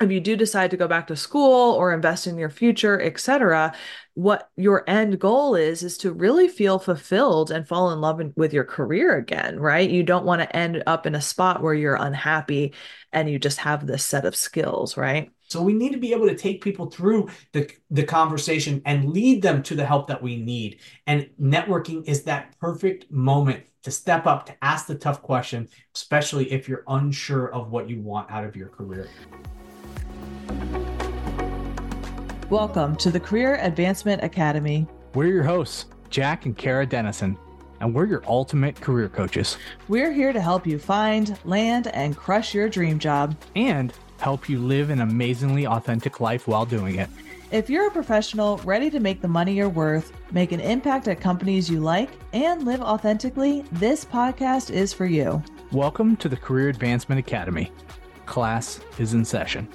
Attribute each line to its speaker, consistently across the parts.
Speaker 1: if you do decide to go back to school or invest in your future, etc., what your end goal is is to really feel fulfilled and fall in love with your career again, right? You don't want to end up in a spot where you're unhappy and you just have this set of skills, right?
Speaker 2: So we need to be able to take people through the, the conversation and lead them to the help that we need. And networking is that perfect moment to step up, to ask the tough question, especially if you're unsure of what you want out of your career.
Speaker 1: Welcome to the Career Advancement Academy.
Speaker 3: We're your hosts, Jack and Kara Dennison, and we're your ultimate career coaches.
Speaker 1: We're here to help you find, land, and crush your dream job,
Speaker 3: and help you live an amazingly authentic life while doing it.
Speaker 1: If you're a professional ready to make the money you're worth, make an impact at companies you like, and live authentically, this podcast is for you.
Speaker 3: Welcome to the Career Advancement Academy. Class is in session.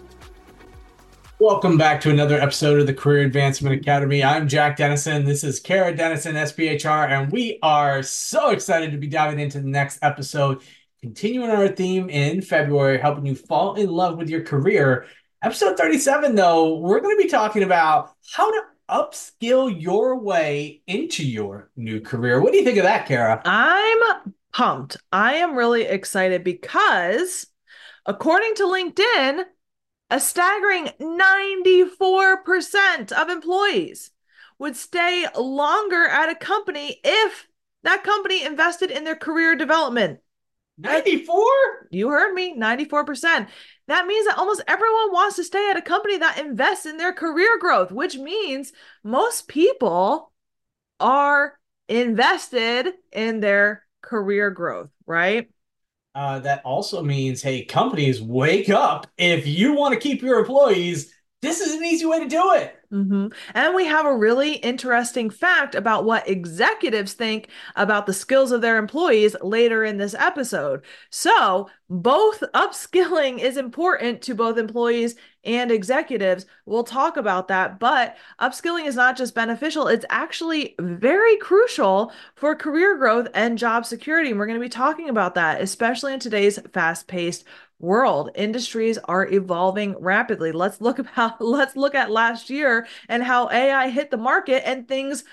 Speaker 2: Welcome back to another episode of the Career Advancement Academy. I'm Jack Dennison. This is Kara Dennison, SPHR, and we are so excited to be diving into the next episode, continuing our theme in February, helping you fall in love with your career. Episode 37, though, we're going to be talking about how to upskill your way into your new career. What do you think of that, Kara?
Speaker 1: I'm pumped. I am really excited because, according to LinkedIn, a staggering 94% of employees would stay longer at a company if that company invested in their career development.
Speaker 2: 94?
Speaker 1: You heard me, 94%. That means that almost everyone wants to stay at a company that invests in their career growth, which means most people are invested in their career growth, right?
Speaker 2: Uh, that also means, hey, companies, wake up. If you want to keep your employees, this is an easy way to do it.
Speaker 1: Mm-hmm. And we have a really interesting fact about what executives think about the skills of their employees later in this episode. So, both upskilling is important to both employees and executives. We'll talk about that, but upskilling is not just beneficial, it's actually very crucial for career growth and job security. And we're going to be talking about that, especially in today's fast paced world. Industries are evolving rapidly. Let's look about let's look at last year and how ai hit the market and things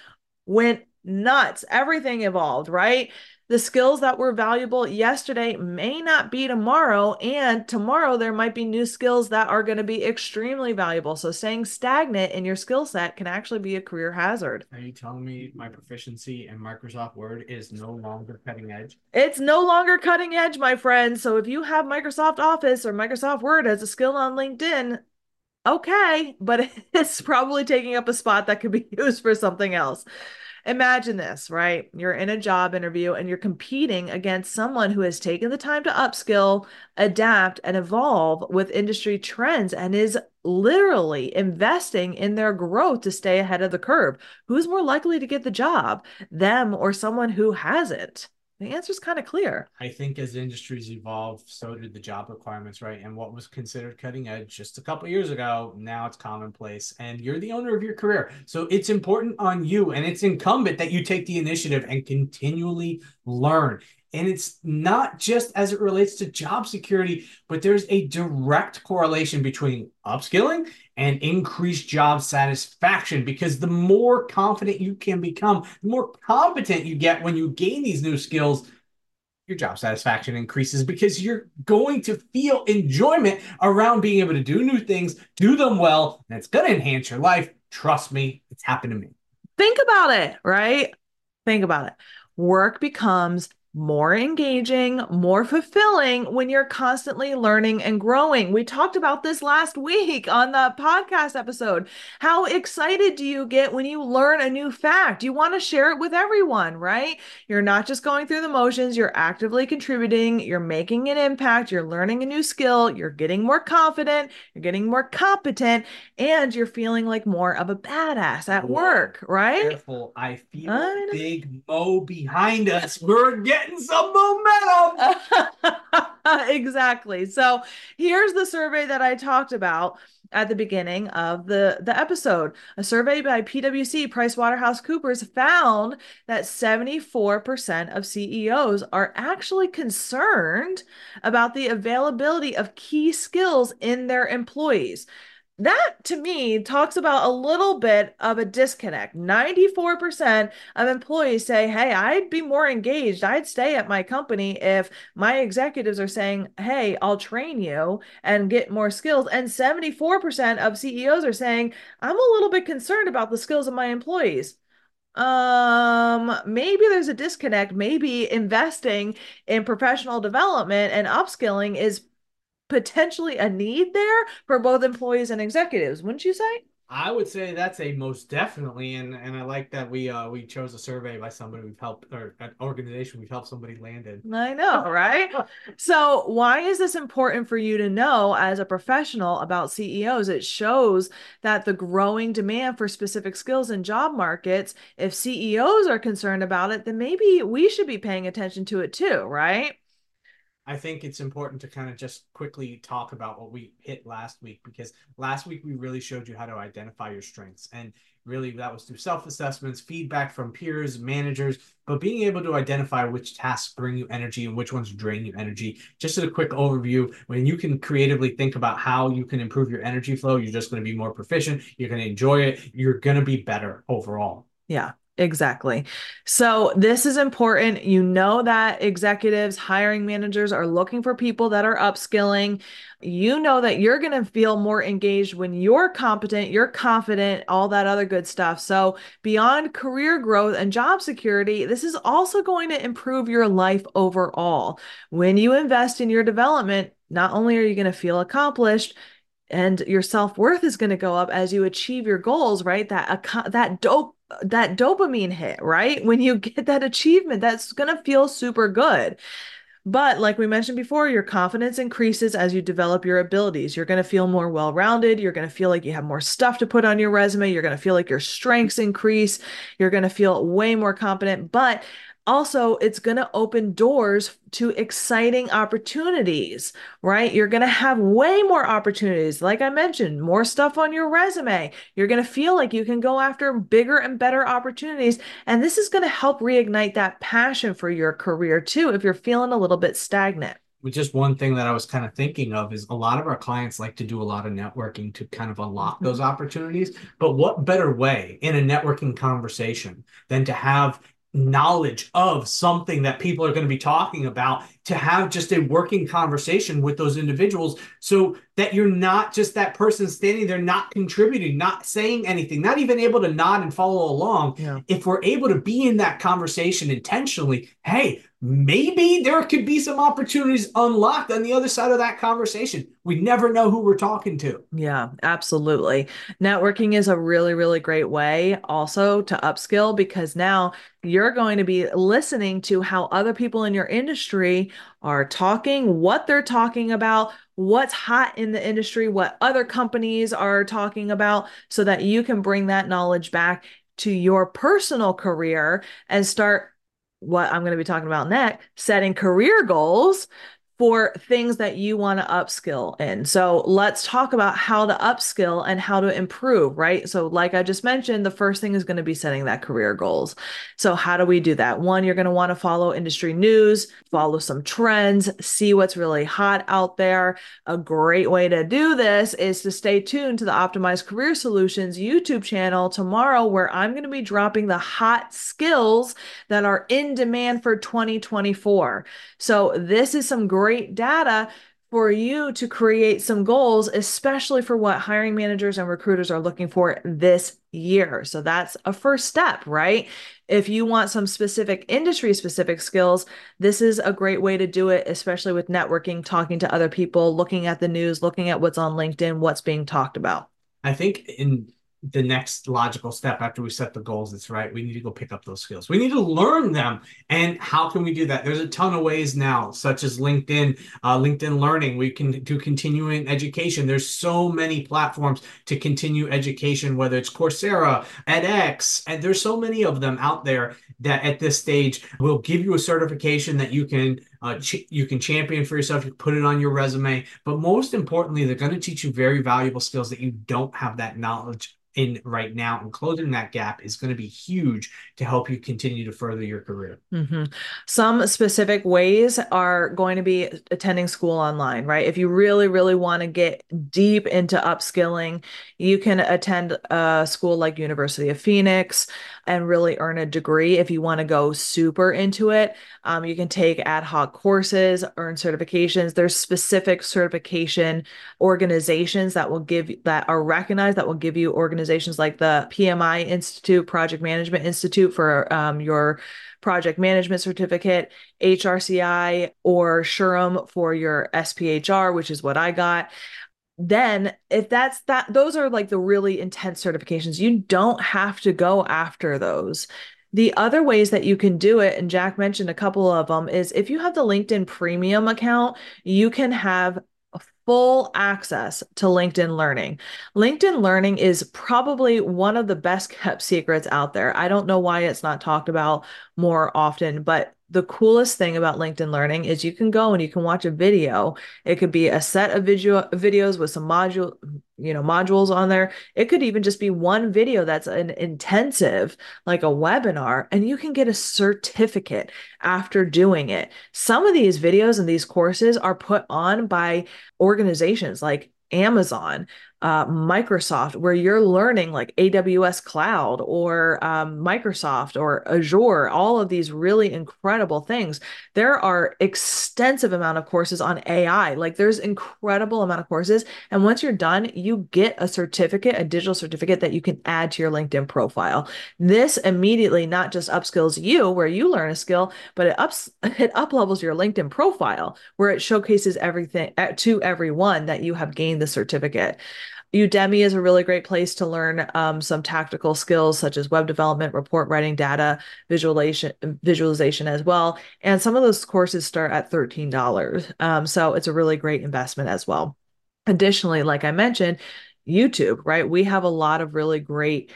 Speaker 1: went nuts. Everything evolved right the skills that were valuable yesterday may not be tomorrow and tomorrow there might be new skills that are going to be extremely valuable. So staying stagnant in your skill set can actually be a career hazard.
Speaker 2: Are you telling me my proficiency in microsoft word is no longer cutting edge?
Speaker 1: It's no longer cutting edge my friend. So if you have microsoft office or microsoft word as a skill on linkedin okay but it's probably taking up a spot that could be used for something else Imagine this, right? You're in a job interview and you're competing against someone who has taken the time to upskill, adapt, and evolve with industry trends and is literally investing in their growth to stay ahead of the curve. Who's more likely to get the job, them or someone who hasn't? The answer is kind of clear.
Speaker 2: I think as industries evolve, so did the job requirements, right? And what was considered cutting edge just a couple years ago, now it's commonplace. And you're the owner of your career. So it's important on you and it's incumbent that you take the initiative and continually learn. And it's not just as it relates to job security, but there's a direct correlation between upskilling and increased job satisfaction because the more confident you can become, the more competent you get when you gain these new skills, your job satisfaction increases because you're going to feel enjoyment around being able to do new things, do them well, and it's going to enhance your life. Trust me, it's happened to me.
Speaker 1: Think about it, right? Think about it. Work becomes more engaging, more fulfilling when you're constantly learning and growing. We talked about this last week on the podcast episode. How excited do you get when you learn a new fact? You want to share it with everyone, right? You're not just going through the motions, you're actively contributing, you're making an impact, you're learning a new skill, you're getting more confident, you're getting more competent, and you're feeling like more of a badass at work, right?
Speaker 2: Careful. I feel I big Mo behind us. We're getting getting some momentum.
Speaker 1: exactly. So here's the survey that I talked about at the beginning of the, the episode. A survey by PwC PricewaterhouseCoopers found that 74% of CEOs are actually concerned about the availability of key skills in their employees that to me talks about a little bit of a disconnect. 94% of employees say, Hey, I'd be more engaged. I'd stay at my company if my executives are saying, Hey, I'll train you and get more skills. And 74% of CEOs are saying, I'm a little bit concerned about the skills of my employees. Um, maybe there's a disconnect. Maybe investing in professional development and upskilling is potentially a need there for both employees and executives, wouldn't you say?
Speaker 2: I would say that's a most definitely, and and I like that we uh we chose a survey by somebody we've helped or an organization we've helped somebody landed.
Speaker 1: I know, right? so why is this important for you to know as a professional about CEOs? It shows that the growing demand for specific skills in job markets, if CEOs are concerned about it, then maybe we should be paying attention to it too, right?
Speaker 2: I think it's important to kind of just quickly talk about what we hit last week because last week we really showed you how to identify your strengths. And really, that was through self assessments, feedback from peers, managers, but being able to identify which tasks bring you energy and which ones drain you energy. Just as a quick overview, when you can creatively think about how you can improve your energy flow, you're just going to be more proficient, you're going to enjoy it, you're going to be better overall.
Speaker 1: Yeah, Exactly. So, this is important. You know that executives, hiring managers are looking for people that are upskilling. You know that you're going to feel more engaged when you're competent, you're confident, all that other good stuff. So, beyond career growth and job security, this is also going to improve your life overall. When you invest in your development, not only are you going to feel accomplished, and your self-worth is going to go up as you achieve your goals right that that dope that dopamine hit, right? When you get that achievement, that's going to feel super good. But like we mentioned before, your confidence increases as you develop your abilities. You're going to feel more well rounded. You're going to feel like you have more stuff to put on your resume. You're going to feel like your strengths increase. You're going to feel way more confident. But also it's going to open doors to exciting opportunities, right? You're going to have way more opportunities. Like I mentioned, more stuff on your resume. You're going to feel like you can go after bigger and better opportunities. And this is going to help reignite that passion for your career too, if you're feeling a little bit stagnant
Speaker 2: just one thing that I was kind of thinking of is a lot of our clients like to do a lot of networking to kind of unlock mm-hmm. those opportunities. But what better way in a networking conversation than to have knowledge of something that people are going to be talking about to have just a working conversation with those individuals so that you're not just that person standing there not contributing not saying anything not even able to nod and follow along yeah. if we're able to be in that conversation intentionally hey maybe there could be some opportunities unlocked on the other side of that conversation. We never know who we're talking to.
Speaker 1: Yeah, absolutely. Networking is a really, really great way also to upskill because now you're going to be listening to how other people in your industry are talking, what they're talking about, what's hot in the industry, what other companies are talking about, so that you can bring that knowledge back to your personal career and start what I'm going to be talking about next, setting career goals for things that you want to upskill in. So let's talk about how to upskill and how to improve, right? So, like I just mentioned, the first thing is going to be setting that career goals. So, how do we do that? One, you're going to want to follow industry news, follow some trends, see what's really hot out there. A great way to do this is to stay tuned to the Optimized Career Solutions YouTube channel tomorrow, where I'm going to be dropping the hot skills that are in demand for 2024. So, this is some great great data for you to create some goals, especially for what hiring managers and recruiters are looking for this year. So that's a first step, right? If you want some specific industry specific skills, this is a great way to do it, especially with networking, talking to other people, looking at the news, looking at what's on LinkedIn, what's being talked about.
Speaker 2: I think in the next logical step after we set the goals it's right we need to go pick up those skills. We need to learn them. And how can we do that? There's a ton of ways now such as linkedin uh, linkedin learning. We can do continuing education. There's so many platforms to continue education whether it's coursera edx and there's so many of them out there that at this stage will give you a certification that you can uh, ch- you can champion for yourself you put it on your resume but most importantly they're going to teach you very valuable skills that you don't have that knowledge in right now and closing that gap is going to be huge to help you continue to further your career.
Speaker 1: Mm-hmm. Some specific ways are going to be attending school online, right? If you really, really want to get deep into upskilling, you can attend a school like University of Phoenix and really earn a degree. If you want to go super into it, um, you can take ad hoc courses, earn certifications. There's specific certification organizations that will give that are recognized that will give you organizations like the PMI Institute, Project Management Institute for um, your project management certificate, HRCI or SHRM for your SPHR, which is what I got. Then if that's that those are like the really intense certifications. You don't have to go after those the other ways that you can do it and jack mentioned a couple of them is if you have the linkedin premium account you can have full access to LinkedIn Learning. LinkedIn Learning is probably one of the best kept secrets out there. I don't know why it's not talked about more often, but the coolest thing about LinkedIn Learning is you can go and you can watch a video. It could be a set of video videos with some module, you know, modules on there. It could even just be one video that's an intensive, like a webinar, and you can get a certificate after doing it. Some of these videos and these courses are put on by organizations like Amazon, uh, Microsoft, where you're learning like AWS Cloud or um, Microsoft or Azure, all of these really incredible things. There are extensive amount of courses on AI. Like there's incredible amount of courses, and once you're done, you get a certificate, a digital certificate that you can add to your LinkedIn profile. This immediately not just upskills you where you learn a skill, but it ups it up levels your LinkedIn profile where it showcases everything uh, to everyone that you have gained the certificate. Udemy is a really great place to learn um, some tactical skills such as web development, report writing, data visualization, visualization as well. And some of those courses start at $13. Um, so it's a really great investment as well. Additionally, like I mentioned, YouTube, right? We have a lot of really great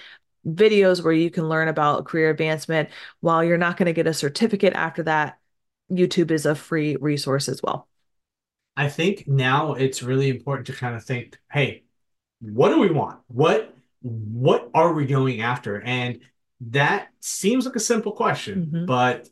Speaker 1: videos where you can learn about career advancement. While you're not going to get a certificate after that, YouTube is a free resource as well.
Speaker 2: I think now it's really important to kind of think, hey, what do we want? What what are we going after? And that seems like a simple question, mm-hmm. but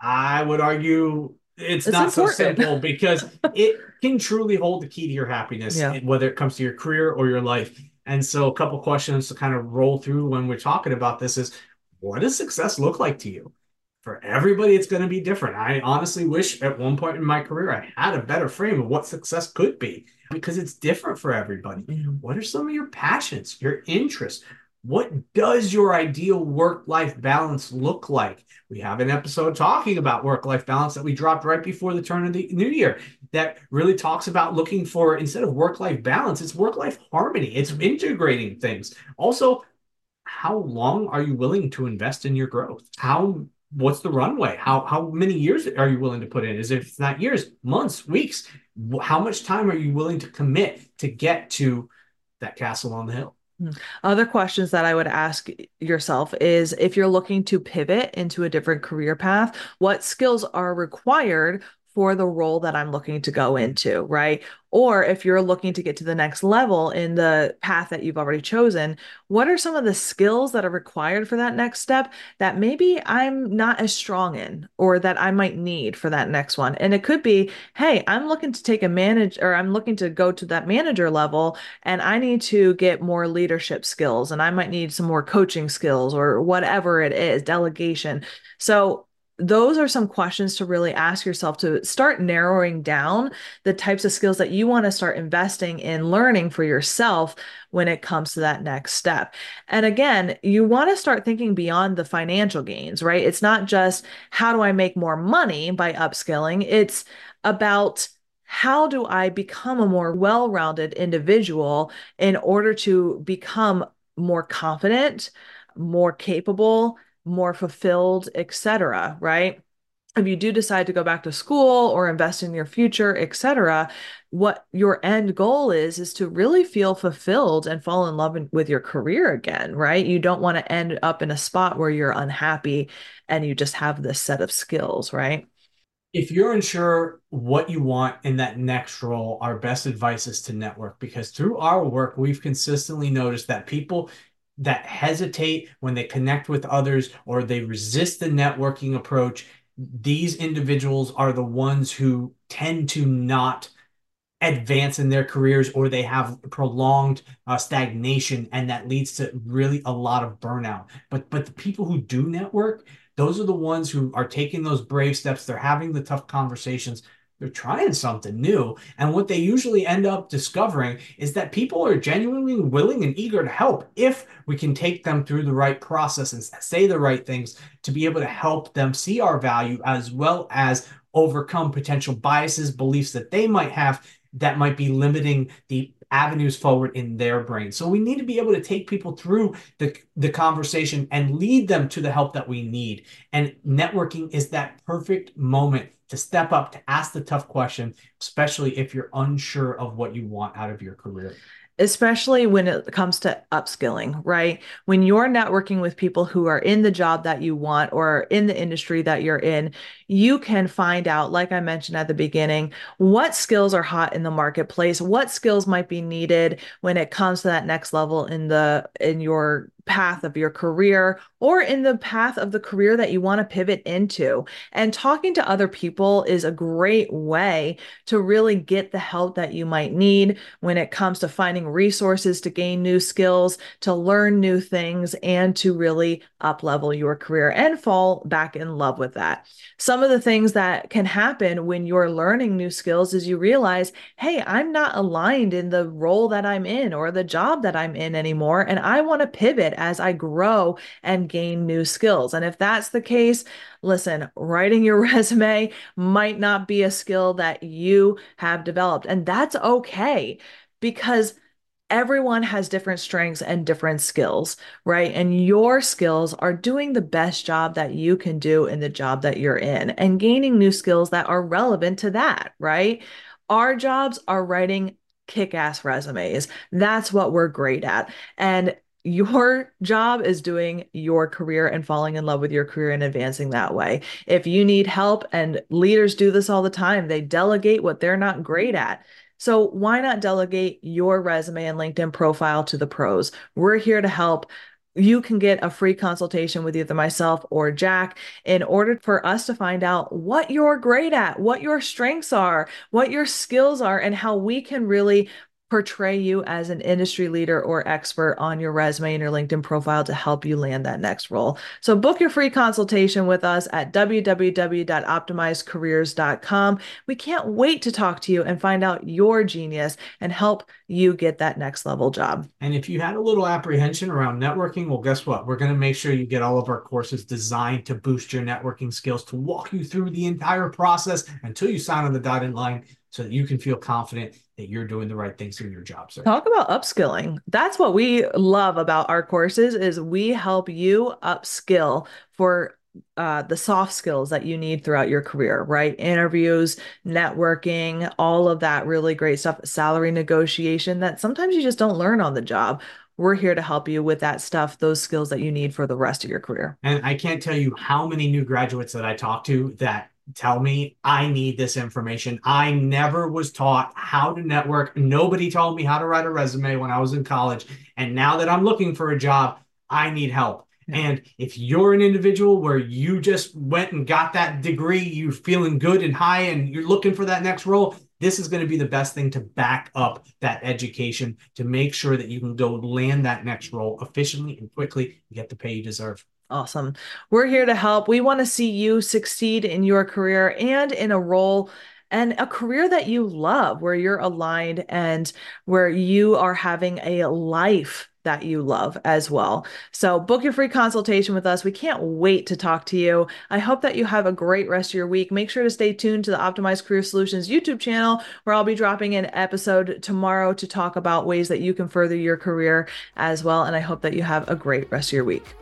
Speaker 2: I would argue it's, it's not important. so simple because it can truly hold the key to your happiness, yeah. whether it comes to your career or your life. And so, a couple questions to kind of roll through when we're talking about this is what does success look like to you? For everybody, it's going to be different. I honestly wish at one point in my career I had a better frame of what success could be because it's different for everybody. Mm-hmm. What are some of your passions, your interests? What does your ideal work life balance look like? We have an episode talking about work life balance that we dropped right before the turn of the new year that really talks about looking for, instead of work life balance, it's work life harmony. It's integrating things. Also, how long are you willing to invest in your growth? How what's the runway? How how many years are you willing to put in? Is it not years, months, weeks? How much time are you willing to commit to get to that castle on the hill?
Speaker 1: Hmm. Other questions that I would ask yourself is if you're looking to pivot into a different career path, what skills are required for the role that I'm looking to go into, right? Or if you're looking to get to the next level in the path that you've already chosen, what are some of the skills that are required for that next step that maybe I'm not as strong in or that I might need for that next one? And it could be, hey, I'm looking to take a manage or I'm looking to go to that manager level and I need to get more leadership skills and I might need some more coaching skills or whatever it is, delegation. So those are some questions to really ask yourself to start narrowing down the types of skills that you want to start investing in learning for yourself when it comes to that next step. And again, you want to start thinking beyond the financial gains, right? It's not just how do I make more money by upskilling, it's about how do I become a more well rounded individual in order to become more confident, more capable, more fulfilled, etc., right? if you do decide to go back to school or invest in your future, etc., what your end goal is is to really feel fulfilled and fall in love with your career again, right? You don't want to end up in a spot where you're unhappy and you just have this set of skills, right?
Speaker 2: if you're unsure what you want in that next role, our best advice is to network because through our work, we've consistently noticed that people that hesitate when they connect with others or they resist the networking approach, these individuals are the ones who tend to not advance in their careers or they have prolonged uh, stagnation and that leads to really a lot of burnout but but the people who do network those are the ones who are taking those brave steps. They're having the tough conversations. They're trying something new. And what they usually end up discovering is that people are genuinely willing and eager to help if we can take them through the right process and say the right things to be able to help them see our value as well as overcome potential biases, beliefs that they might have that might be limiting the avenues forward in their brain. So we need to be able to take people through the, the conversation and lead them to the help that we need. And networking is that perfect moment to step up, to ask the tough question, especially if you're unsure of what you want out of your career
Speaker 1: especially when it comes to upskilling, right? When you're networking with people who are in the job that you want or in the industry that you're in, you can find out, like I mentioned at the beginning, what skills are hot in the marketplace, what skills might be needed when it comes to that next level in the in your path of your career or in the path of the career that you want to pivot into. And talking to other people is a great way to really get the help that you might need when it comes to finding resources to gain new skills, to learn new things, and to really up level your career and fall back in love with that. Some of the things that can happen when you're learning new skills is you realize, hey, I'm not aligned in the role that I'm in or the job that I'm in anymore. And I want to pivot as I grow and gain new skills. And if that's the case, listen, writing your resume might not be a skill that you have developed. And that's okay because everyone has different strengths and different skills, right? And your skills are doing the best job that you can do in the job that you're in and gaining new skills that are relevant to that, right? Our jobs are writing kick ass resumes. That's what we're great at. And your job is doing your career and falling in love with your career and advancing that way. If you need help, and leaders do this all the time, they delegate what they're not great at. So why not delegate your resume and LinkedIn profile to the pros? We're here to help. You can get a free consultation with either myself or Jack in order for us to find out what you're great at, what your strengths are, what your skills are, and how we can really portray you as an industry leader or expert on your resume and your LinkedIn profile to help you land that next role. So book your free consultation with us at www.optimizecareers.com. We can't wait to talk to you and find out your genius and help you get that next level job.
Speaker 2: And if you had a little apprehension around networking, well, guess what? We're going to make sure you get all of our courses designed to boost your networking skills, to walk you through the entire process until you sign on the dotted line so that you can feel confident that you're doing the right things in your job search.
Speaker 1: Talk about upskilling. That's what we love about our courses is we help you upskill for uh, the soft skills that you need throughout your career, right? Interviews, networking, all of that really great stuff, salary negotiation that sometimes you just don't learn on the job. We're here to help you with that stuff, those skills that you need for the rest of your career.
Speaker 2: And I can't tell you how many new graduates that I talk to that tell me I need this information. I never was taught how to network. Nobody told me how to write a resume when I was in college. And now that I'm looking for a job, I need help. And if you're an individual where you just went and got that degree, you're feeling good and high and you're looking for that next role, this is going to be the best thing to back up that education to make sure that you can go land that next role efficiently and quickly and get the pay you deserve.
Speaker 1: Awesome. We're here to help. We want to see you succeed in your career and in a role and a career that you love, where you're aligned and where you are having a life that you love as well. So book your free consultation with us. We can't wait to talk to you. I hope that you have a great rest of your week. Make sure to stay tuned to the Optimized Career Solutions YouTube channel where I'll be dropping an episode tomorrow to talk about ways that you can further your career as well. And I hope that you have a great rest of your week.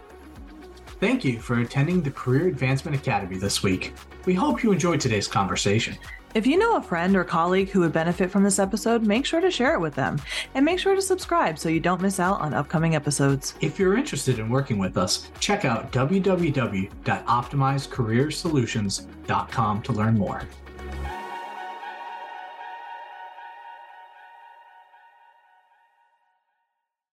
Speaker 2: Thank you for attending the Career Advancement Academy this week. We hope you enjoyed today's conversation.
Speaker 1: If you know a friend or colleague who would benefit from this episode, make sure to share it with them. And make sure to subscribe so you don't miss out on upcoming episodes.
Speaker 2: If you're interested in working with us, check out www.optimizecareersolutions.com to learn more.